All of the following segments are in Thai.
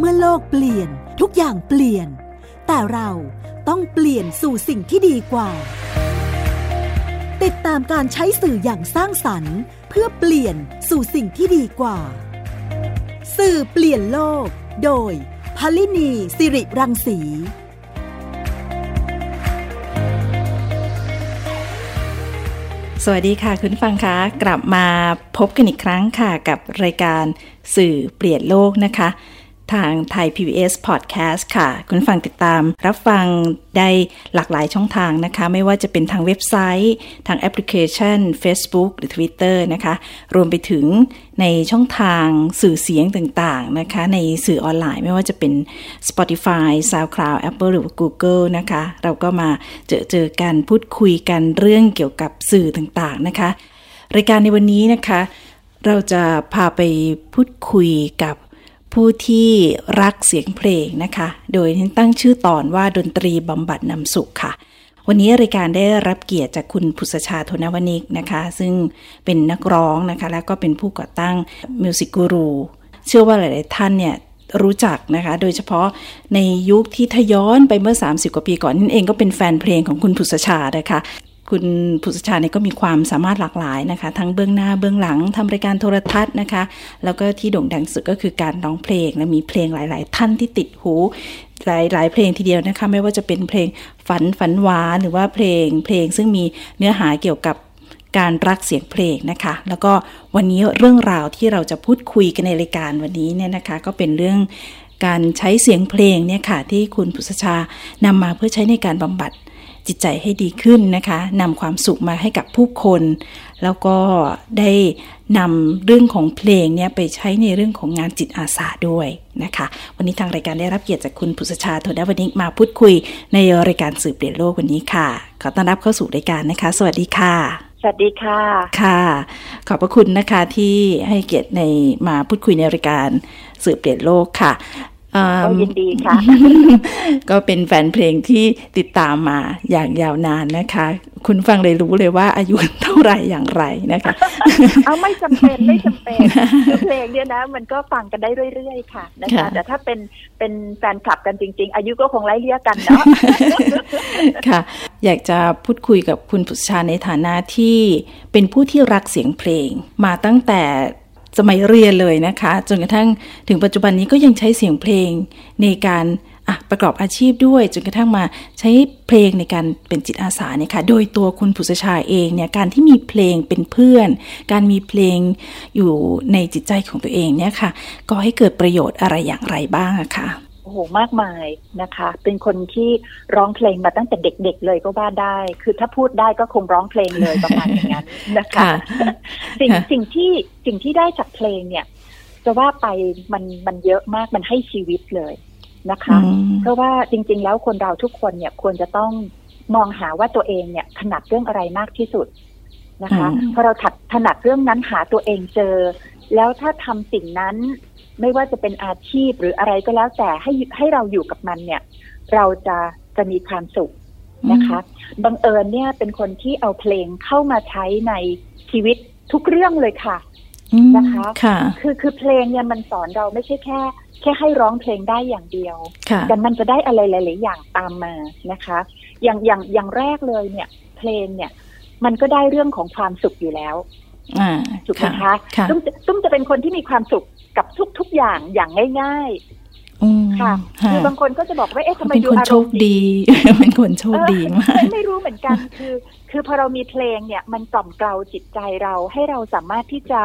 เมื่อโลกเปลี่ยนทุกอย่างเปลี่ยน แต่เราต้องเปลี่ยนสู่สิ่งที่ดีกว่า ติดตามการใช้สื่ออย่างสร้างสรรค์ เพื่อเปลี่ยนสู่สิ่งที่ดีกว่า สื่อเปลี่ยนโลก โดยพลินีสิริรังสีสวัสดีค่ะคุณฟังคะกลับมาพบกันอีกครั้งค่ะกับรายการสื่อเปลี่ยนโลกนะคะ ทางไทย PBS Podcast ค่ะ คุณฟังติดตามรับฟังได้หลากหลายช่องทางนะคะ ไม่ว่าจะเป็นทางเว็บไซต์ ทางแอปพลิเคชัน Facebook หรือ Twitter นะคะ รวมไปถึงในช่องทางสื่อเสียงต่างๆนะคะ ในสื่อออนไลน์ไม่ว่าจะเป็น Spotify, SoundCloud, Apple หรือ Google นะคะ เราก็มาเจอเจอกันพูดคุยกันเรื่องเกี่ยวกับสื่อต่างๆนะคะ รายการในวันนี้นะคะ เราจะพาไปพูดคุยกับ ผู้ที่รักเสียงเพลงนะคะ โดยตั้งชื่อตอนว่าดนตรีบำบัดนำสุขค่ะ วันนี้รายการได้รับเกียรติจากคุณพุษชาโทนวนิกนะคะ ซึ่งเป็นนักร้องนะคะ แล้วก็เป็นผู้ก่อตั้งมิวสิกกูรูเชื่อว่าหลาย ๆ ท่านเนี่ยรู้จักนะคะ โดยเฉพาะในยุคที่ทย้อนไปเมื่อ 30 กว่าปีก่อนนั่นเองก็เป็นแฟนเพลงของคุณพุษชานะคะ คุณผู้สชาเนี่ยก็มีความสามารถหลากหลายนะคะ ทั้งเบื้องหน้าเบื้องหลังทำรายการโทรทัศน์นะคะ แล้วก็ที่โด่งดังสุดก็คือการร้องเพลงและมีเพลงหลาย ๆ ท่านที่ติดหูหลายหลายเพลงทีเดียวนะคะ ไม่ว่าจะเป็นเพลงฝันฝันหวานหรือว่าเพลงเพลงซึ่งมีเนื้อหาเกี่ยวกับการรักเสียงเพลงนะคะ แล้วก็วันนี้เรื่องราวที่เราจะพูดคุยกันในรายการวันนี้เนี่ยนะคะ ก็เป็นเรื่องการใช้เสียงเพลงเนี่ยค่ะที่คุณพุษชานำมาเพื่อใช้ในการบำบัด จิตใจให้ดีขึ้นนะคะนำความสุขมาให้กับผู้คน แล้วก็ได้นำเรื่องของเพลงเนี่ยไปใช้ในเรื่องของงานจิตอาสาด้วยนะคะ วันนี้ทางรายการได้รับเกียรติจากคุณพุษชาโทดาวนิกมาพูดคุยในรายการสื่อเปลี่ยนโลกวันนี้ค่ะ ขอต้อนรับเข้าสู่รายการนะคะ สวัสดีค่ะ สวัสดีค่ะ ค่ะ ขอบพระคุณนะคะที่ให้เกียรติในมาพูดคุยในรายการสื่อเปลี่ยนโลกค่ะ ก็ยินดีค่ะ ก็เป็นแฟนเพลงที่ติดตามมาอย่างยาวนานนะคะ คุณฟังเลยรู้เลยว่าอายุเท่าไหร่อย่างไรนะคะ เอาไม่จำเป็นไม่จำเป็นเพลงเนี่ยนะ มันก็ฟังกันได้เรื่อยๆค่ะนะคะ แต่ถ้าเป็นเป็นแฟนคลับกันจริง ๆ อายุก็คงไล่เลี่ยกันเนาะค่ะ อยากจะพูดคุยกับคุณผุชาในฐานะที่เป็นผู้ที่รักเสียงเพลง มาตั้งแต่ สมัยเรียนเลยนะคะ จนกระทั่งถึงปัจจุบันนี้ก็ยังใช้เสียงเพลงในการประกอบอาชีพด้วย จนกระทั่งมาใช้เพลงในการเป็นจิตอาสาเนี่ยค่ะโดยตัวคุณผุษชาเองเนี่ยการที่มีเพลงเป็นเพื่อน การมีเพลงอยู่ในจิตใจของตัวเองเนี่ยค่ะก็ให้เกิดประโยชน์อะไรอย่างไรบ้างอะคะโอ้โหมากมายนะคะ เป็นคนที่ร้องเพลงมาตั้งแต่เด็กๆเลยก็ว่าได้ คือถ้าพูดได้ก็คงร้องเพลงเลยประมาณอย่างนั้นนะคะสิ่งสิ่งที่สิ่งที่ได้จากเพลงเนี่ย จะว่าไปมันมันเยอะมากมันให้ชีวิตเลยนะคะ เพราะว่าจริง ๆ แล้วคนเราทุกคนเนี่ยควรจะต้องมองหาว่าตัวเองเนี่ยถนัดเรื่องอะไรมากที่สุดนะคะพอเราถัดถนัดเรื่องนั้นหาตัวเองเจอ แล้วถ้าทำสิ่งนั้น ไม่ว่าจะเป็นอาชีพหรืออะไรก็แล้วแต่ให้ให้เราอยู่กับมันเนี่ย เราจะจะมีความสุขนะคะบังเอิญเนี่ยเป็นคนที่เอาเพลงเข้ามาใช้ในชีวิตทุกเรื่องเลยค่ะนะคะค่ะคือคือเพลงเนี่ยมันสอนเราไม่ใช่แค่ แค่ให้ร้องเพลงได้อย่างเดียว แต่มันจะได้อะไรหลาย ๆ อย่างตามมานะคะ อย่างอย่างอย่างแรกเลยเนี่ย เพลงเนี่ย มันก็ได้เรื่องของความสุขอยู่แล้ว ถูกไหมคะตุ้มตุ้มจะเป็นคนที่มีความสุขกับทุก ๆ อย่างอย่างง่ายๆค่ะคือบางคนก็จะบอกว่าเอ๊ะทำไมดูอารมณ์ดีเป็นคนโชคดีมากไม่รู้เหมือนกันคือ คือพอเรามีเพลงเนี่ย มันกล่อมเกลาจิตใจเราให้เราสามารถที่จะ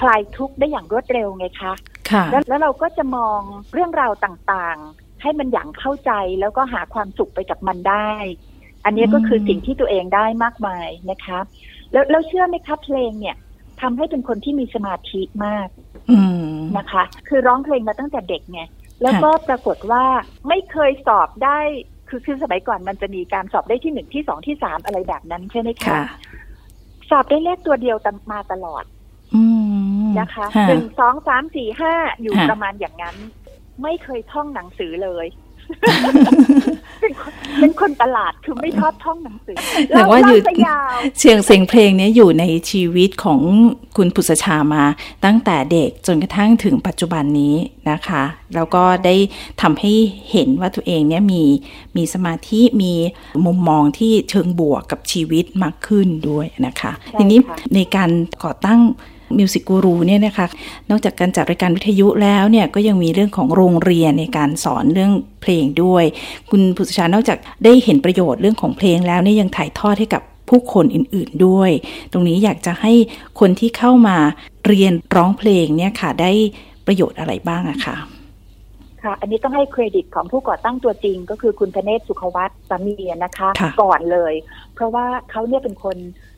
คลายทุกข์ได้อย่างรวดเร็วไงคะค่ะแล้วแล้วเราก็จะมองเรื่องราวต่างๆ ให้มันอย่างเข้าใจแล้วก็หาความสุขไปกับมันได้ อันนี้ก็คือสิ่งที่ตัวเองได้มากมายนะคะ แล้วแล้วเชื่อไหมคะเพลงเนี่ยทำให้เป็นคนที่มีสมาธิมากนะคะ คือร้องเพลงมาตั้งแต่เด็กไงแล้วก็ปรากฏว่าไม่เคยสอบได้คือคือสมัยก่อนมันจะมีการสอบได้ที่หนึ่งที่สองที่สามอะไรแบบนั้นใช่ไหมคะสอบได้เลขตัวเดียวมาตลอดนะคะหนึ่งสองสามสี่ห้าอยู่ประมาณอย่างนั้น ไม่เคยท่องหนังสือเลย เป็นคนเป็นคนตลาดคือไม่ชอบท่องหนังสือแต่ว่าอยู่เล่ซะยาวเสียงเสียงเพลงเนี้ยอยู่ในชีวิตของคุณพุทธชามา ตั้งแต่เด็กจนกระทั่งถึงปัจจุบันนี้นะคะ แล้วก็ได้ทำให้เห็นว่าตัวเองเนี่ยมีมีสมาธิมีมุมมองที่เชิงบวกกับชีวิตมากขึ้นด้วยนะคะใช่ทีนี้ค่ะในการก่อตั้ง มิวสิกกูรูเนี่ยนะคะนอกจากการจัดรายการวิทยุแล้วเนี่ยก็ยังมีเรื่องของโรงเรียนในการสอนเรื่องเพลงด้วย คุณพุทธชานอกจากได้เห็นประโยชน์เรื่องของเพลงแล้วเนี่ยยังถ่ายทอดให้กับผู้คนอื่นๆด้วย ตรงนี้อยากจะให้คนที่เข้ามาเรียนร้องเพลงเนี่ยค่ะได้ประโยชน์อะไรบ้างอะคะค่ะอันนี้ต้องให้เครดิตของผู้ก่อตั้งตัวจริง ก็คือคุณธเนศสุขวัตรสามีนะคะค่ะก่อนเลย เพราะว่าเขาเนี่ยเป็นคน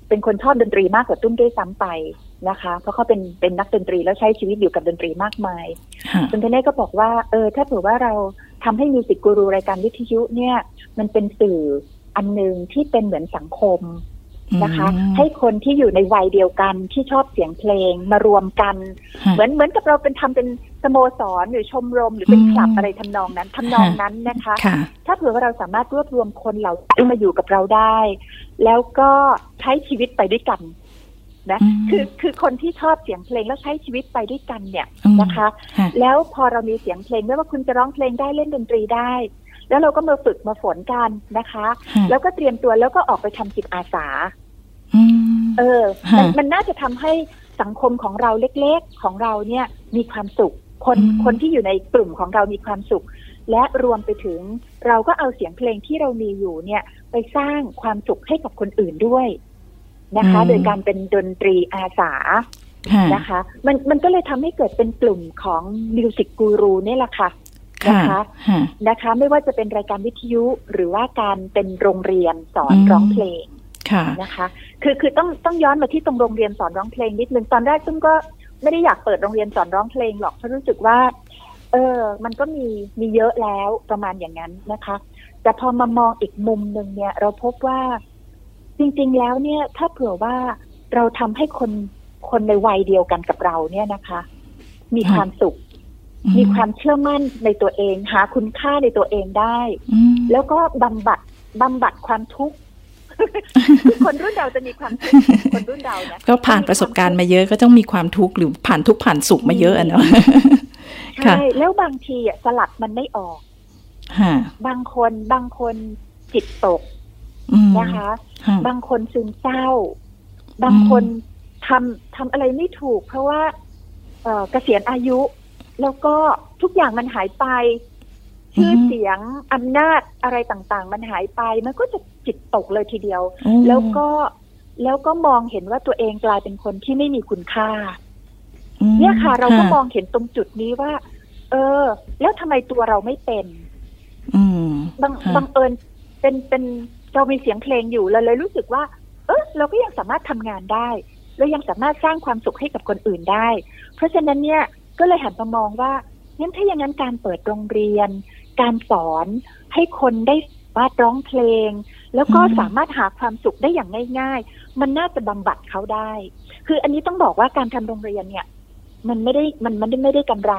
เป็นคนชอบดนตรีมากกว่าตุ้มด้วยซ้ำไปนะคะ เพราะเขาเป็นเป็นนักดนตรีแล้วใช้ชีวิตอยู่กับดนตรีมากมายค่ะคุณธเนศก็บอกว่าเออถ้าเผื่อว่าเราทำให้มิวสิกกูรูรายการวิทยุเนี่ย มันเป็นสื่ออันหนึ่งที่เป็นเหมือนสังคมนะคะอืมให้คนที่อยู่ในวัยเดียวกันที่ชอบเสียงเพลงมารวมกันค่ะเหมือนเหมือนกับเราเป็นทำเป็นสโมสรหรือชมรมหรือเป็นอืมคลับอะไรทำนองนั้นทำนองนั้นนะคะค่ะถ้าเผื่อว่าเราสามารถรวบรวมคนเหล่านี้มาอยู่กับเราได้ แล้วก็ใช้ชีวิตไปด้วยกัน นะอืมคือคือคนที่ชอบเสียงเพลงแล้วใช้ชีวิตไปด้วยกันเนี่ยอืมนะคะค่ะแล้วพอเรามีเสียงเพลงไม่ว่าคุณจะร้องเพลงได้เล่นดนตรีได้ แล้วเราก็มาฝึกมาฝนกันนะคะค่ะแล้วก็เตรียมตัวแล้วก็ออกไปทำจิตอาสาอืมเออฮะมันมันน่าจะทำให้สังคมของเราเล็กๆของเราเนี่ยมีความสุข คนอืมคนที่อยู่ในกลุ่มของเรามีความสุข และรวมไปถึงเราก็เอาเสียงเพลงที่เรามีอยู่เนี่ย ไปสร้างความสุขให้กับคนอื่นด้วย นะคะ โดยการเป็นดนตรีอาสาค่ะนะคะ มันมันก็เลยทำให้เกิดเป็นกลุ่มของมิวสิกกูรูนี่แหละค่ะค่ะนะคะค่ะนะคะ ไม่ว่าจะเป็นรายการวิทยุหรือว่าการเป็นโรงเรียนสอนอืมร้องเพลงค่ะนะคะ คือคือต้องต้องย้อนมาที่ตรงโรงเรียนสอนร้องเพลงนิดนึงตอนแรกตุ้มก็ไม่ได้อยากเปิดโรงเรียนสอนร้องเพลงหรอกเพราะรู้สึกว่า เออ มันก็มีมีเยอะแล้วประมาณอย่างนั้นนะคะ แต่พอมามองอีกมุมหนึ่งเนี่ย เราพบว่า จริงๆแล้วเนี่ยถ้าเผื่อว่าเราทำให้คนคนในวัยเดียวกันกับเราเนี่ยนะคะ มีค่ะความสุข มีความเชื่อมั่นในตัวเอง หาคุณค่าในตัวเองได้อืมแล้วก็บำบัดบำบัดความทุกข์คือคนรุ่นเราจะมีความทุกข์คนรุ่นเรานะก็ผ่านประสบการณ์มาเยอะก็ต้องมีความทุกข์หรือผ่านทุกข์ผ่านสุขมาเยอะอะเนาะค่ะใช่แล้วบางทีอะสลัดมันไม่ออกค่ะบางคนบางคนจิตตกอืม นะคะค่ะบางคนซึมเศร้า บางคนทำทำอะไรไม่ถูก เพราะว่าเอ่อเกษียณอายุ แล้วก็ทุกอย่างมันหายไปชื่อเสียงอำนาจอะไรต่างๆ มันหายไปมันก็จะจิตตกเลยทีเดียวโอ้แล้วก็แล้วก็มองเห็นว่าตัวเองกลายเป็นคนที่ไม่มีคุณค่าอืมเนี่ยค่ะ เราก็มองเห็นตรงจุดนี้ว่า เออ แล้วทำไมตัวเราไม่เป็นอืมบางค่ะบังเอิญเป็นเป็น เรามีเสียงเพลงอยู่เราเลยรู้สึกว่า เออเราก็ยังสามารถทำงานได้เรายังสามารถสร้างความสุขให้กับคนอื่นได้ เพราะฉะนั้นเนี่ยก็เลยหันมามองว่างั้นถ้าอย่างนั้นการเปิดโรงเรียน การสอนให้คนได้สามารถร้องเพลง แล้วก็อืมสามารถหาความสุขได้อย่างง่าย ๆ มันน่าจะบำบัดเขาได้ คืออันนี้ต้องบอกว่าการทำโรงเรียนเนี่ย มันไม่ได้มันมันไม่ได้กำไร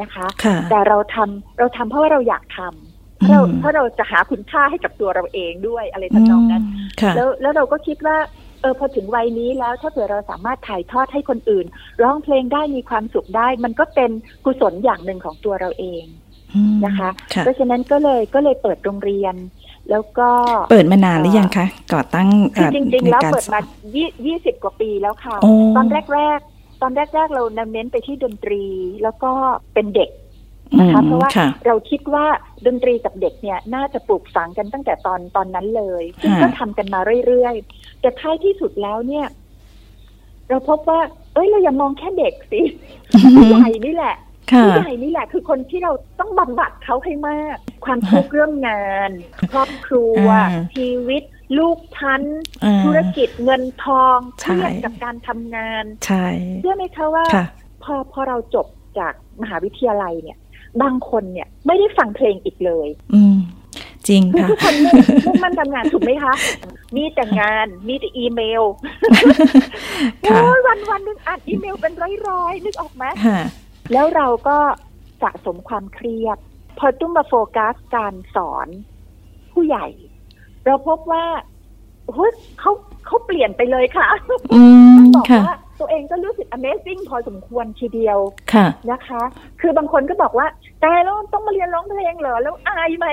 นะคะค่ะแต่เราทำเราทำเพราะว่าเราอยากทำ เพราะเราอืมเพราะเราจะหาคุณค่าให้กับตัวเราเองด้วยอะไรทำนองนั้นมค่ะแล้วแล้วเราก็คิดว่าเออพอถึงวัยนี้แล้วถ้าเผื่อเราสามารถถ่ายทอดให้คนอื่น ร้องเพลงได้มีความสุขได้ มันก็เป็นกุศลอย่างหนึ่งของตัวเราเองอืมนะคะค่ะเพราะฉะนั้นก็เลยก็เลยเปิดโรงเรียน แล้วก็เปิดมานานหรือยังคะก่อตั้งคือจริงๆแล้วในกเปิดสอนมายี่ยี่สิบกว่าปีแล้วค่ะโอ้ตอนแรก ๆ ตอนแรก ๆ เราเน้นไปที่ดนตรีแล้วก็เป็นเด็ก นะคะอืมเพราะว่าค่ะเราคิดว่าดนตรีกับเด็กเนี่ยน่าจะปลูกฝังกันตั้งแต่ตอนตอนนั้นเลยซึ่งค่ะก็ทำกันมาเรื่อยๆ แต่ท้ายที่สุดแล้วเนี่ย เราพบว่า เอ้ยเราอย่ามองแค่เด็กสิผู้ใหญ่นี่แหละค่ะผู้ใหญ่นี่แหละ คือคนที่เราต้องบำบัดเขาให้มาก ความทุกข์เรื่องงาน ครอบครัวอ่าชีวิต ลูกชั้นอ่าธุรกิจเงินทองเคใช่รียดกับการทำงานใช่เชื่อไหมคะว่าค่ะพอพอเราจบจากมหาวิทยาลัยเนี่ย บางคนเนี่ยไม่ได้ฟังเพลงอีกเลย อืมจริงคือค่ะทุกคนมุ่งมุ่งมั่นทำงานถูกไหมคะ มีแต่งาน มีแต่อีเมลค่ะโอ้ยวันวันหนึ่งอ่านอีเมลเป็นร้อยๆ นึกออกไหมค่ะแล้วเราก็สะสมความเครียดพพอตุ้มมาโฟกัสการสอนผู้ใหญ่ เราพบว่าเฮ้ยเขาเขาเปลี่ยนไปเลยค่ะอืมบอกค่ะว่าตัวเองก็รู้สึก Amazing พอสมควรทีเดียวค่ะนะคะ คือบางคนก็บอกว่า ตายแล้วต้องมาเรียนร้องเพลงเหรอแล้วอายไหม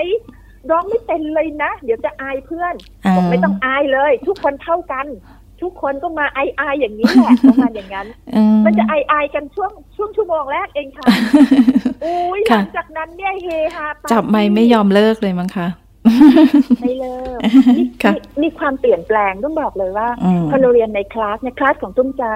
ร้องไม่เป็นเลยนะ เดี๋ยวจะอายเพื่อนอ่าบอกไม่ต้องอายเลย ทุกคนเท่ากัน ทุกคนก็มาอายอายๆอย่างนี้แหละประมาณอย่างนั้นอืมันจะอายอายๆกันช่วงช่วงชั่วโมงแรกเองค่ะอุ้ยหค่ะลังจากนั้นเนี่ยเฮฮาปาร์ตี้จับไม่ไม่ยอมเลิกเลยมั้งคะไม่เลิกมีค่ะมีมีความเปลี่ยนแปลงต้องบอกเลยว่าอืมพอเราเรียนในคลาสเนี่ยคลาสของตุ้มจะ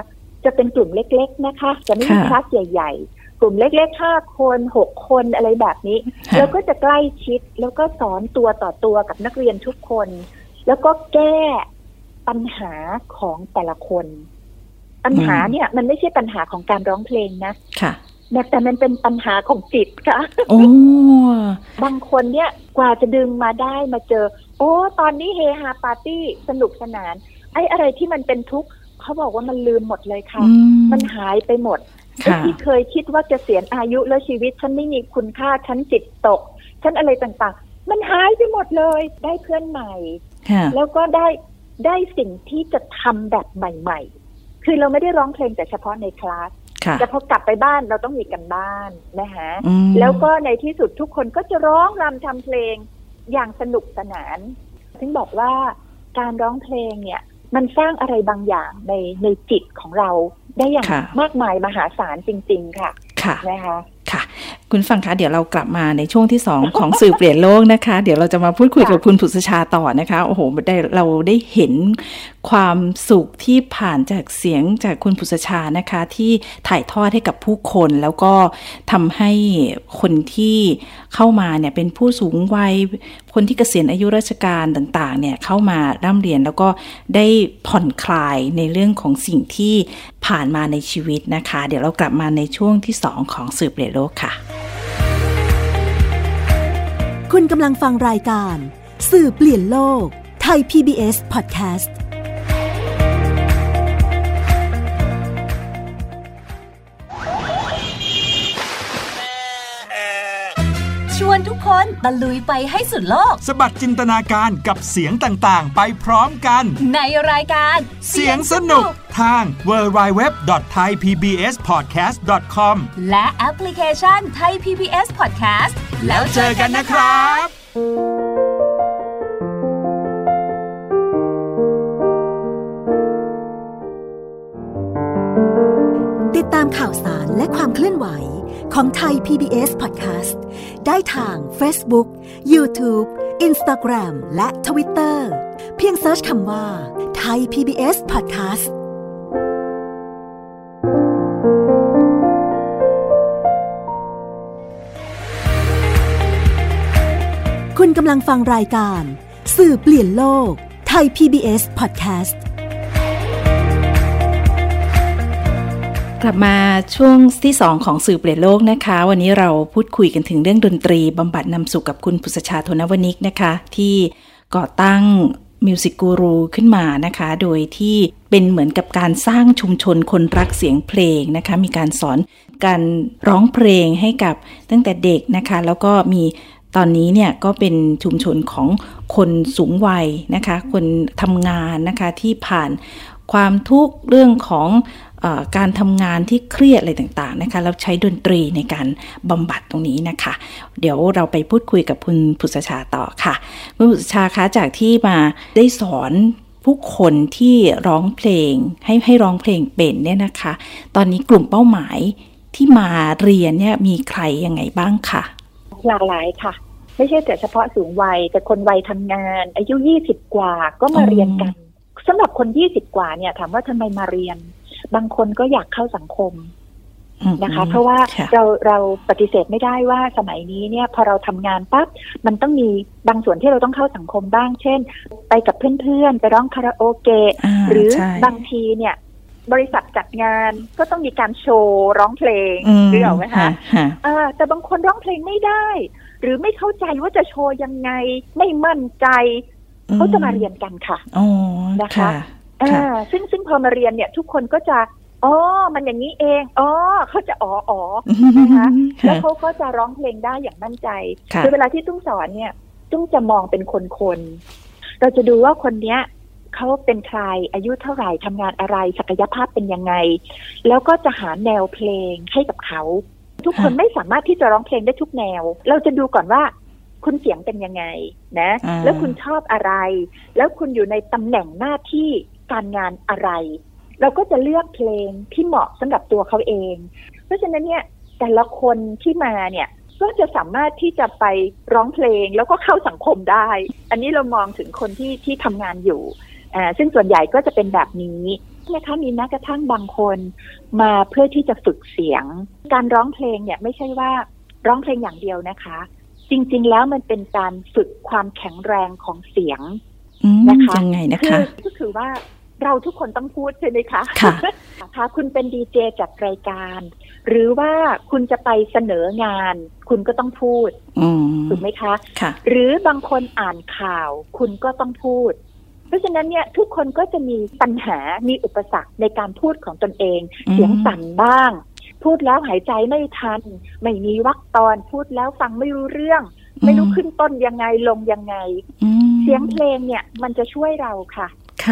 จะเป็นกลุ่มเล็ก ๆ นะคะ จะไม่มีค่ะคลาสใหญ่ ๆ กลุ่มเล็กๆห้าคนหกคนอะไรแบบนี้ค่ะแล้วก็จะใกล้ชิดแล้วก็สอนตัวต่อตัวกับนักเรียนทุกคน แล้วก็แก้ปัญหาของแต่ละคน ปัญหาเนี่ย มันไม่ใช่ปัญหาของการร้องเพลงนะค่ะแต่มันเป็นปัญหาของจิตค่ะโอ้บางคนเนี่ยกว่าจะดึงมาได้มาเจอ โอ้ ตอนนี้เฮฮาปาร์ตี้สนุกสนาน ไอ้อะไรที่มันเป็นทุกข์เขาบอกว่ามันลืมหมดเลยค่ะอืมมันหายไปหมดไอ้ค่ะ ที่เคยคิดว่าจะเสียณอายุแล้วชีวิต ฉันไม่มีคุณค่าฉันจิตตก ฉันอะไรต่างๆ มันหายไปหมดเลย ได้เพื่อนใหม่ค่ะแล้วก็ได้ได้สิ่งที่จะทำแบบใหม่ ๆ คือเราไม่ได้ร้องเพลงแต่เฉพาะในคลาสค่ะแต่พอกลับไปบ้านเราต้องมีกันบ้านนะคะอืมแล้วก็ในที่สุดทุกคนก็จะร้องรำทำเพลงอย่างสนุกสนานซึ่งบอกว่าการร้องเพลงเนี่ย มันสร้างอะไรบางอย่างในในจิตของเราได้อย่างค่ะมากมายมหาศาลจริง ๆ ค่ะค่ะนะคะค่ะคุณฟังคะเดี๋ยวเรากลับมาในช่วงที่ 2 ของสื่อเปลี่ยนโลกนะคะ เดี๋ยวเราจะมาพูดคุยค่ะกับคุณผุษชาต่อนะคะ โอ้โหได้เราได้เห็นความสุขที่ผ่านจากเสียงจากคุณผุษชานะคะ ที่ถ่ายทอดให้กับผู้คนแล้วก็ทำให้คนที่เข้ามาเนี่ยเป็นผู้สูงวัย คนที่เกษียณอายุราชการต่างๆเนี่ยเข้ามาร่ำเรียนแล้วก็ได้ผ่อนคลายในเรื่องของสิ่งที่ผ่านมาในชีวิตนะคะ เดี๋ยวเรากลับมาในช่วงที่ 2 ของสืบเปลี่ยนโลกค่ะ คุณกำลังฟังรายการสื่อเปลี่ยนโลกไทย PBS Podcast ชวนทุกคนตะลุยไปให้สุดโลก สบัดจินตนาการกับเสียงต่างๆ ไปพร้อมกัน ในรายการ เสียงสนุกทาง www.thaipbspodcast.com และแอปพลิเคชัน Thai PBS Podcast แล้วเจอกันนะครับ ติดตามข่าวสารและความเคลื่อนไหว ของ Thai PBS Podcast ได้ทาง Facebook, YouTube, Instagram และ Twitter เพียง search คำว่า Thai PBS Podcast คุณกำลังฟังรายการ สื่อเปลี่ยนโลกไทย PBS Podcast กลับมาช่วงที่ 2 ของสื่อเปลี่ยนโลกนะคะ วันนี้เราพูดคุยกันถึงเรื่องดนตรีบำบัดนำสุขกับคุณพุษชาโทนวนิกนะคะ ที่ก่อตั้งมิวสิกกูรูขึ้นมานะคะ โดยที่เป็นเหมือนกับการสร้างชุมชนคนรักเสียงเพลงนะคะ มีการสอนการร้องเพลงให้กับตั้งแต่เด็กนะคะ แล้วก็มีตอนนี้เนี่ยก็เป็นชุมชนของคนสูงวัยนะคะ คนทำงานนะคะที่ผ่านความทุกข์เรื่องของ การทำงานที่เครียดอะไรต่างๆนะคะแล้วใช้ดนตรีในการบำบัดตรงนี้นะคะ เดี๋ยวเราไปพูดคุยกับคุณพุษชาต่อค่ะคุณพุษชาคะจากที่มาได้สอนผู้คนที่ร้องเพลงให้ให้ร้องเพลงเป็นเนี่ยนะคะ ตอนนี้กลุ่มเป้าหมายที่มาเรียนเนี่ยมีใครยังไงบ้างคะหลากหลายค่ะ ไม่ใช่แต่เฉพาะสูงวัย แต่คนวัยทำงาน อายุยี่สิบกว่าก็มาเรียนกันสำหรับคนยี่สิบกว่าเนี่ย ถามว่าทำไมมาเรียน บางคนก็อยากเข้าสังคมอืมนะคะ เพราะว่าค่ะเราเราปฏิเสธไม่ได้ว่าสมัยนี้เนี่ย พอเราทำงานปั๊บมันต้องมีบางส่วนที่เราต้องเข้าสังคมบ้าง เช่น ไปกับเพื่อนๆ ไปร้องคาราโอเกะาหรือใช่บางทีเนี่ย บริษัทจัดงานก็ต้องมีการโชว์ร้องเพลงอืมหรือเปล่าไหมคะฮะอ่าแต่บางคนร้องเพลงไม่ได้ หรือไม่เข้าใจว่าจะโชว์ยังไงไม่มั่นใจอืมเขาจะมาเรียนกันค่ะอ๋อนะคะค่ะ อ่าค่ะซึ่งซึ่งพอมาเรียนเนี่ยทุกคนก็จะอ๋อ มันอย่างนี้เอง อ๋อ เขาจะอ๋ออ๋อนะคะ แล้วเขาก็จะร้องเพลงได้อย่างมั่นใจคือเวลาที่ตุ้งสอนเนี่ย ตุ้งจะมองเป็นคนๆเราจะดูว่าคนเนี้ยเขาเป็นใคร อายุเท่าไหร่ทำงานอะไร ศักยภาพเป็นยังไง แล้วก็จะหาแนวเพลงให้กับเขา ทุกคนไม่สามารถที่จะร้องเพลงได้ทุกแนว เราจะดูก่อนว่าคุณเสียงเป็นยังไงนะ แล้วคุณชอบอะไร แล้วคุณอยู่ในตำแหน่งหน้าที่ การงานอะไร เราก็จะเลือกเพลงที่เหมาะสำหรับตัวเขาเอง เพราะฉะนั้นเนี่ยแต่ละคนที่มาเนี่ยก็จะสามารถที่จะไปร้องเพลงแล้วก็เข้าสังคมได้ อันนี้เรามองถึงคนที่ที่ทำงานอยู่อ่าซึ่งส่วนใหญ่ก็จะเป็นแบบนี้นะคะมีแม้กระทั่งบางคนมาเพื่อที่จะฝึกเสียง การร้องเพลงเนี่ยไม่ใช่ว่าร้องเพลงอย่างเดียวนะคะ จริง ๆ แล้วมันเป็นการฝึกความแข็งแรงของเสียงนะคะยังไงนะคะก็คือว่า เราทุกคนต้องพูดใช่ไหมคะค่ะค่ะคุณเป็นดีเจจัดรายการ หรือว่าคุณจะไปเสนองาน คุณก็ต้องพูดถูกไหมคะค่ะหรือบางคนอ่านข่าว คุณก็ต้องพูด เพราะฉะนั้นเนี่ยทุกคนก็จะมีปัญหามีอุปสรรคในการพูดของตนเอง เสียงสั่นบ้าง พูดแล้วหายใจไม่ทัน ไม่มีวักตอนพูดแล้วฟังไม่รู้เรื่อง ไม่รู้ขึ้นต้นยังไงลงยังไง เสียงเพลงเนี่ยมันจะช่วยเราค่ะ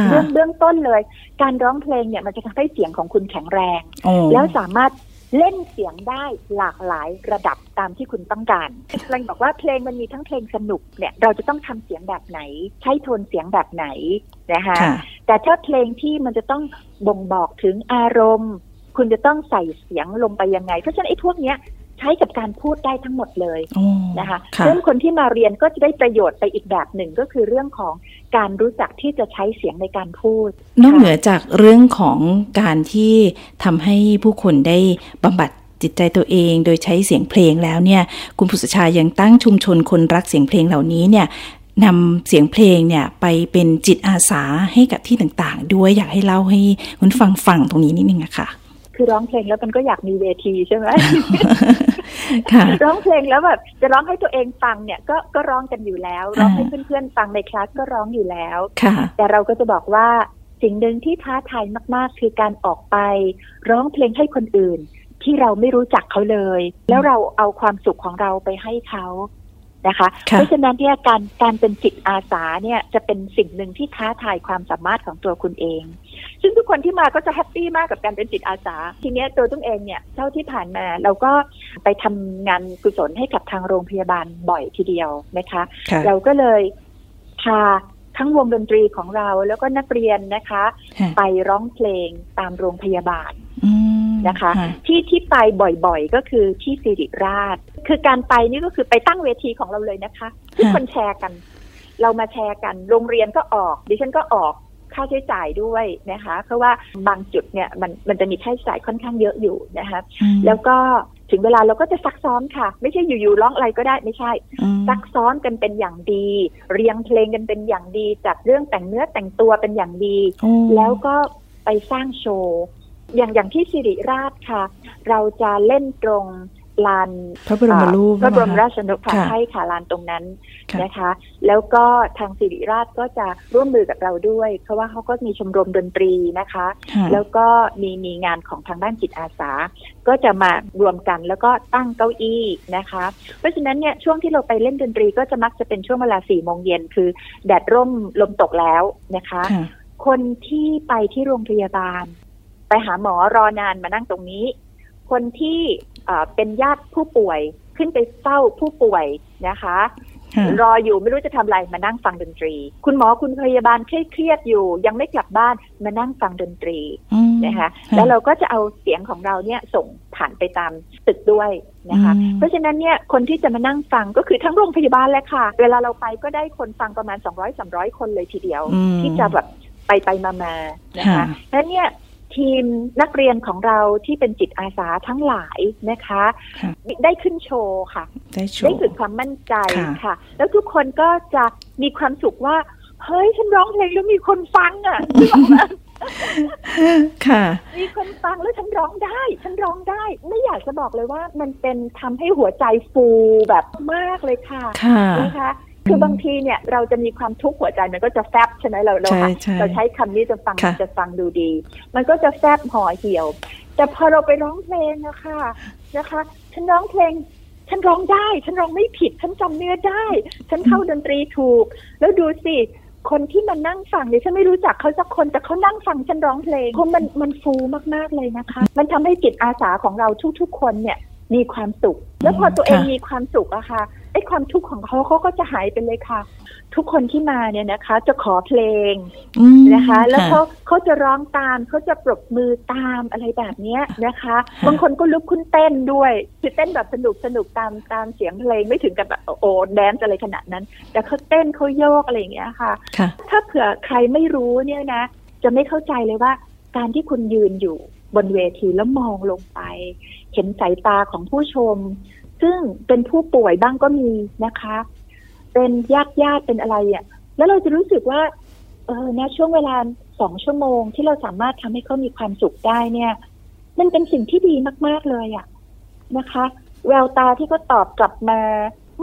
เรื่องเบื้องต้นเลย การร้องเพลงเนี่ยมันจะทำให้เสียงของคุณแข็งแรง แล้วสามารถเล่นเสียงได้หลากหลายระดับตามที่คุณต้องการเราบอกว่าเพลงมันมีทั้งเพลงสนุกเนี่ยเราจะต้องทำเสียงแบบไหน ใช้โทนเสียงแบบไหนนะคะแต่ถ้าเพลงที่มันจะต้องบ่งบอกถึงอารมณ์ คุณจะต้องใส่เสียงลงไปยังไง เพราะฉะนั้นไอ้พวกเนี้ย ใช้กับการพูดได้ทั้งหมดเลยนะคะเรื่องคนที่มาเรียนก็จะได้ประโยชน์ไปอีกแบบหนึ่งก็คือเรื่องของการรู้จักที่จะใช้เสียงในการพูด นอกเหนือจากเรื่องของการที่ทำให้ผู้คนได้บำบัดจิตใจตัวเองโดยใช้เสียงเพลงแล้วเนี่ย คุณผุษชายังตั้งชุมชนคนรักเสียงเพลงเหล่านี้เนี่ยนำเสียงเพลงเนี่ยไปเป็นจิตอาสาให้กับที่ต่างๆ ด้วยอยากให้เล่าให้คุณฟังฟังตรงนี้นิดนึงอะค่ะ คือร้องเพลงแล้วมันก็อยากมีเวทีใช่ไหมร้องเพลงแล้วแบบจะร้องให้ตัวเองฟังเนี่ยก็ก็ร้องกันอยู่แล้ว ร้องให้เพื่อนๆฟังในคลาสก็ร้องอยู่แล้วแต่เราก็จะบอกว่าสิ่งหนึ่งที่ท้าทายมาก ๆ คือการออกไป ร้องเพลงให้คนอื่น ที่เราไม่รู้จักเขาเลย แล้วเราเอาความสุขของเราไปให้เขา นะคะ เพราะฉะนั้นเนี่ยการการเป็นจิตอาสาเนี่ยจะเป็นสิ่งหนึ่งที่ท้าทายความสามารถของตัวคุณเอง ซึ่งทุกคนที่มาก็จะแฮปปี้มากกับการเป็นจิตอาสา ทีนี้ตัวตุ้งเองเนี่ยเท่าที่ผ่านมาเราก็ไปทำงานกุศลให้กับทางโรงพยาบาลบ่อยทีเดียวนะคะ เราก็เลยพาทั้งวงดนตรีของเราแล้วก็นักเรียนนะคะ ไปร้องเพลงตามโรงพยาบาล นะคะ ที่ที่ไปบ่อยๆ ก็คือที่สิริราช คือการไปนี่ก็คือไปตั้งเวทีของเราเลยนะคะทุกคนแชร์กัน เรามาแชร์กัน โรงเรียนก็ออก ดิฉันก็ออกค่าใช้จ่ายด้วยนะคะ เพราะว่าบางจุดเนี่ยมันมันจะมีค่าใช้จ่ายค่อนข้างเยอะอยู่นะคะแล้วก็ถึงเวลาเราก็จะซักซ้อมค่ะ ไม่ใช่อยู่ๆร้องอะไรก็ได้ไม่ใช่ ซักซ้อมกันเป็นอย่างดี เรียงเพลงกันเป็นอย่างดีจัดเรื่องแต่งเนื้อแต่งตัวเป็นอย่างดี แล้วก็ไปสร้างโชว์ อย่างอย่างที่สิริราชค่ะ เราจะเล่นตรงลานพระบรมรูปพระบรมราชนกใช่ค่ะลานตรงนั้นนะคะ แล้วก็ทางสิริราชก็จะร่วมมือกับเราด้วย เพราะว่าเขาก็มีชมรมดนตรีนะคะ แล้วก็มีมีงานของทางด้านจิตอาสา ก็จะมารวมกันแล้วก็ตั้งเก้าอี้นะคะ เพราะฉะนั้นเนี่ยช่วงที่เราไปเล่นดนตรีก็จะมักจะเป็นช่วงเวลาสี่โมงเย็นคือแดดร่มลมตกแล้วนะคะ คนที่ไปที่โรงพยาบาล ไปหาหมอรอนานมานั่งตรงนี้ คนที่เป็นญาติผู้ป่วยขึ้นไปเฝ้าผู้ป่วยนะคะ รออยู่ไม่รู้จะทำอะไรมานั่งฟังดนตรี คุณหมอคุณพยาบาลเครียดอยู่ ยังไม่กลับบ้านมานั่งฟังดนตรีนะคะ แล้วเราก็จะเอาเสียงของเราเนี่ยส่งผ่านไปตามตึกด้วยนะคะ เพราะฉะนั้นเนี่ยคนที่จะมานั่งฟังก็คือทั้งโรงพยาบาลแหละค่ะ เวลาเราไปก็ได้คนฟังประมาณสองร้อยสามร้อยคนเลยทีเดียว ที่จะแบบไปไปมามานะคะแล้วเนี่ย ทีมนักเรียนของเราที่เป็นจิตอาสาทั้งหลายนะคะ ได้ขึ้นโชว์ค่ะ ได้ได้ฝึกความมั่นใจค่ะ แล้วทุกคนก็จะมีความสุขว่า เฮ้ย ฉันร้องเพลงแล้วมีคนฟังอะค่ะ มีคนฟังแล้วฉันร้องได้ ฉันร้องได้ ไม่อยากจะบอกเลยว่ามันเป็นทำให้หัวใจฟูแบบมากเลยค่ะนะคะ คือบางทีเนี่ยเราจะมีความทุกข์หัวใจมันก็จะแฟบใช่ไหมเราเราใช่ใช่เราใช้คำนี้จะฟังค่ะจะฟังดูดี มันก็จะแฟบห่อเหี่ยว แต่พอเราไปร้องเพลงนะคะนะคะ ฉันร้องเพลงฉันร้องได้ ฉันร้องไม่ผิด ฉันจำเนื้อได้ ฉันเข้าดนตรีถูก แล้วดูสิ คนที่มานั่งฟังเนี่ยฉันไม่รู้จักเขาสักคน แต่เขานั่งฟังฉันร้องเพลงเพราะมันมันฟูมากๆเลยนะคะ มันทำให้จิตอาสาของเราทุกๆ คนเนี่ย มีความสุข แล้วพอตัวเองค่ะมีความสุขอะค่ะไอ้ความทุกข์ของเขาเขาก็จะหายไปเลยค่ะ ทุกคนที่มาเนี่ยนะคะ จะขอเพลงอืมนะคะ แล้วค่ะเขาเขาจะร้องตามเขาจะปรบมือตามอะไรแบบเนี้ยนะคะค่ะบางคนก็ลุกขึ้นเต้นด้วยคือเต้นแบบสนุกสนุกตามตามเสียงเพลงไม่ถึงกับแบบโอ้แดนซ์อะไรขนาดนั้น แต่เขาเต้นเขาโยกอะไรอย่างเงี้ยค่ะค่ะถ้าเผื่อใครไม่รู้เนี่ยนะ จะไม่เข้าใจเลยว่าการที่คุณยืนอยู่ บนเวทีแล้วมองลงไป เห็นสายตาของผู้ชม ซึ่งเป็นผู้ป่วยบ้างก็มีนะคะ เป็นญาติญาติเป็นอะไรอะแล้วเราจะรู้สึกว่า เออนะช่วงเวลาสองชั่วโมงที่เราสามารถทำให้เขามีความสุขได้เนี่ย มันเป็นสิ่งที่ดีมาก ๆเลยอะนะคะ แววตาที่เขาตอบกลับมา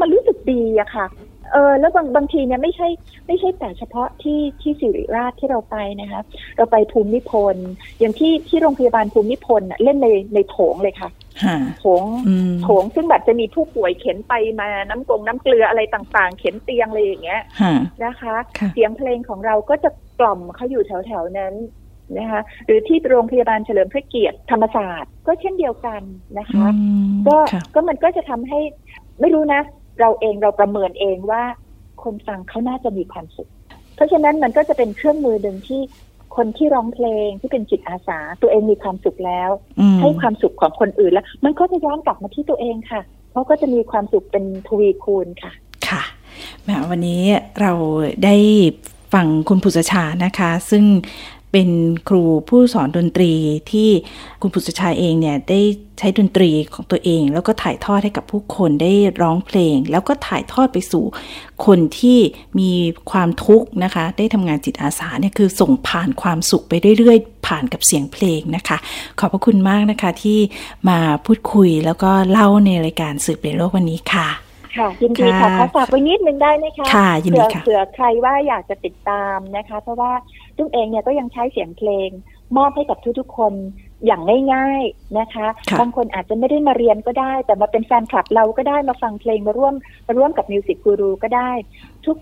มันรู้สึกดีอะค่ะ เออแล้วบางบางทีเนี่ยไม่ใช่ไม่ใช่แต่เฉพาะที่ที่สิริราชที่เราไปนะคะเราไปภูมิพล อย่างที่ที่โรงพยาบาลภูมิพลน่ะเล่นในในโถงเลยค่ะค่ะโถงอืมโถงซึ่งแบบจะมีผู้ป่วยเข็นไปมาน้ำกงน้ำเกลืออะไรต่างๆ เข็นเตียงอะไรอย่างเงี้ยค่ะนะคะค่ะเสียงเพลงของเราก็จะกล่อมเขาอยู่แถวๆนั้นนะคะหรือที่โรงพยาบาลเฉลิมพระเกียรติธรรมศาสตร์ ก็เช่นเดียวกันนะคะอืมก็ค่ะก็มันก็จะทำให้ไม่รู้นะ เราเองเราประเมินเองว่า คนฟังเขาน่าจะมีความสุข เพราะฉะนั้นมันก็จะเป็นเครื่องมือหนึ่งที่คนที่ร้องเพลงที่เป็นจิตอาสา ตัวเองมีความสุขแล้วอืมให้ความสุขของคนอื่นแล้ว มันก็จะย้อนกลับมาที่ตัวเองค่ะ เพราะก็จะมีความสุขเป็นทวีคูณค่ะ ค่ะแหมวันนี้เราได้ฟังคุณพุษชานะคะ ซึ่ง เป็นครูผู้สอนดนตรีที่คุณพุษชาเองเนี่ยได้ใช้ดนตรีของตัวเอง แล้วก็ถ่ายทอดให้กับผู้คนได้ร้องเพลง แล้วก็ถ่ายทอดไปสู่คนที่มีความทุกข์นะคะ ได้ทำงานจิตอาสาเนี่ยคือส่งผ่านความสุขไปเรื่อยๆ ผ่านกับเสียงเพลงนะคะ ขอบพระคุณมากนะคะที่มาพูดคุยแล้วก็เล่าในรายการสืบเรียนโลกวันนี้ค่ะ ค่ะยินดีค่ะค่ะขอฝากไว้นิดนึงได้ไหมคะค่ะยินดีเผื่อค่ะเผื่อใครว่าอยากจะติดตามนะคะ เพราะว่าตุ้มเองเนี่ยก็ยังใช้เสียงเพลง มอบให้กับทุกๆคนอย่างง่ายๆนะคะค่ะบางคนอาจจะไม่ได้มาเรียนก็ได้ แต่มาเป็นแฟนคลับเราก็ได้มาฟังเพลงมาร่วมมาร่วมกับมิวสิกกูรูก็ได้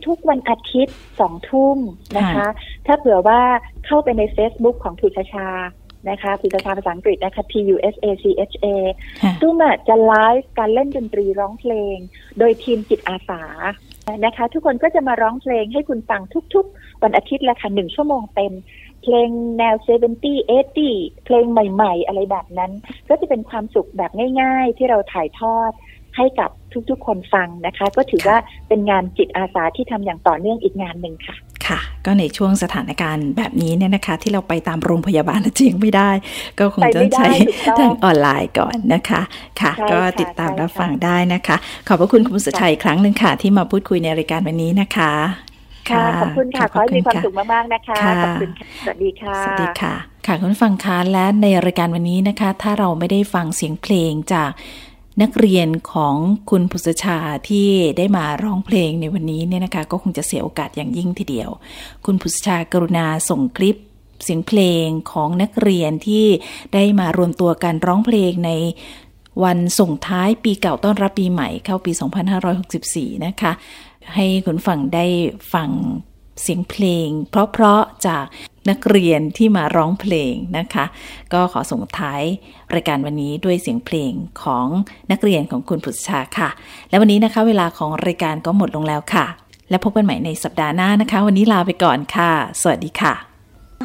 ทุกๆวันอาทิตย์สองทุ่มนะคะ ถ้าเผื่อว่าเข้าไปใน Facebook ของภูชาชา นะคะภูชาชาภาษาอังกฤษนะคะ P U S A C H A ค่ะตุ้มอะจะไลฟ์การเล่นดนตรีร้องเพลง โดยทีมจิตอาสานะคะ ทุกคนก็จะมาร้องเพลงให้คุณฟังทุกๆ วันอาทิตย์ละค่ะหนึ่งชั่วโมงเต็มเพลงแนว 70 80 เพลงใหม่ ๆ อะไรแบบนั้น ก็จะเป็นความสุขแบบง่าย ๆ ที่เราถ่ายทอดให้กับทุกๆ คนฟังนะคะ ก็ถือว่าเป็นงานจิตอาสาที่ทำอย่างต่อเนื่องอีกงานหนึ่งค่ะค่ะ ก็ในช่วงสถานการณ์แบบนี้เนี่ยนะคะ ที่เราไปตามโรงพยาบาลแล้วจริงไม่ได้ ก็คงจะใช้ไปไม่ได้ถูกต้องทางออนไลน์ก่อนนะคะค่ะใช่ก็ค่ะติดตามใช่รับค่ะฟังได้นะคะ ขอบพระคุณคุณสุชัยอีกครั้งหนึ่งค่ะ ที่มาพูดคุยในรายการวันนี้นะคะค่ะ ขอบคุณค่ะ ขอให้มีความสุขะมากๆนะคะค่ะขอบคุณค่ะสวัสดีค่ะ สวัสดีค่ะ ค่ะคุณผู้ฟังคะและในรายการวันนี้นะคะ ถ้าเราไม่ได้ฟังเสียงเพลงจาก นักเรียนของคุณพุษชาที่ได้มาร้องเพลงในวันนี้เนี่ยนะคะก็คงจะเสียโอกาสอย่างยิ่งทีเดียว คุณพุษชากรุณาส่งคลิปเสียงเพลงของนักเรียนที่ได้มารวมตัวกันร้องเพลงในวันส่งท้ายปีเก่าต้อนรับปีใหม่เข้าปี 2564 นะคะ ให้คุณฟังได้ฟัง เสียงเพลง เพราะๆจากนักเรียนที่มาร้องเพลงนะคะ ก็ขอส่งท้ายรายการวันนี้ด้วยเสียงเพลงของนักเรียนของคุณพุทธชาค่ะ และวันนี้นะคะ เวลาของรายการก็หมดลงแล้วค่ะ และพบกันใหม่ในสัปดาห์หน้านะคะ วันนี้ลาไปก่อนค่ะ สวัสดีค่ะ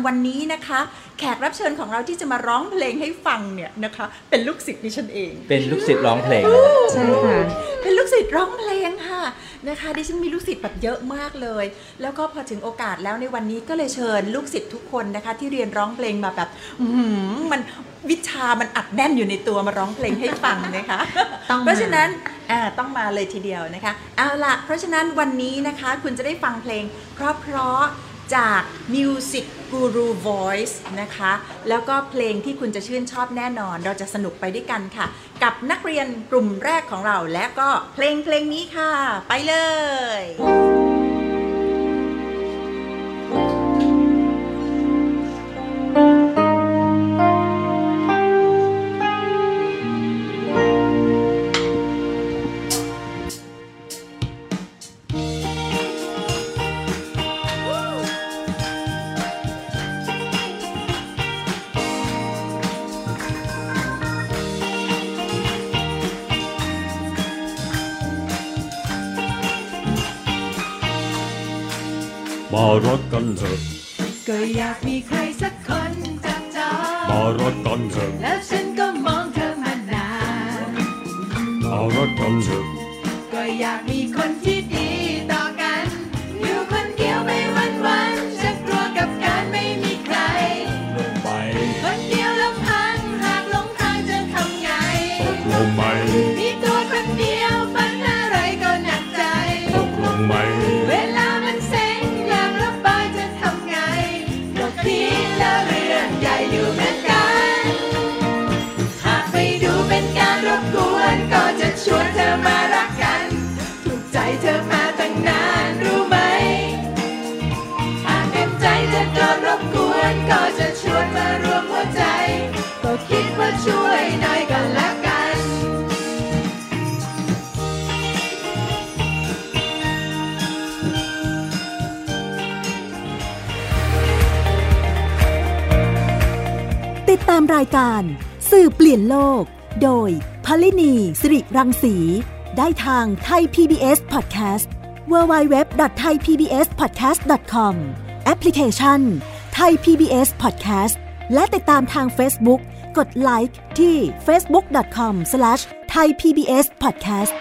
วันนี้นะคะ แขกรับเชิญของเราที่จะมาร้องเพลงให้ฟังเนี่ยนะคะ เป็นลูกศิษย์ดิฉันเอง เป็นลูกศิษย์ร้องเพลงใช่ค่ะเป็นลูกศิษย์ร้องเพลงค่ะนะคะ ดิฉันมีลูกศิษย์แบบเยอะมากเลย แล้วก็พอถึงโอกาสแล้วในวันนี้ก็เลยเชิญลูกศิษย์ทุกคนนะคะ ที่เรียนร้องเพลงมาแบบอื้อหือมันวิชามันอัดแน่นอยู่ในตัวมาร้องเพลงให้ฟังนะคะต้องมาเพราะฉะนั้นอ่าต้องมาเลยทีเดียวนะคะ เอาละเพราะฉะนั้นวันนี้นะคะคุณจะได้ฟังเพลงเพราะๆจากมิวสิก Guru Voice นะคะ แล้วก็เพลงที่คุณจะชื่นชอบแน่นอน เราจะสนุกไปด้วยกันค่ะ กับนักเรียนกลุ่มแรกของเราและก็เพลงเพลงนี้ค่ะ ไปเลย มารักกันเถอะก็อยากมีใครสักคนจับจองมารักกันเถอะแล้วฉันก็มองเธอมานานมารักกันเถอะก็อยากมีคนที่ดี การสื่อเปลี่ยนโลก โดยพลินีสิริรังสี ได้ทางไทย PBS Podcast www.thaipbspodcast.com แอปพลิเคชัน Thai PBS Podcast และติดตามทาง Facebook กดไลค์ที่ facebook.com/thaipbspodcast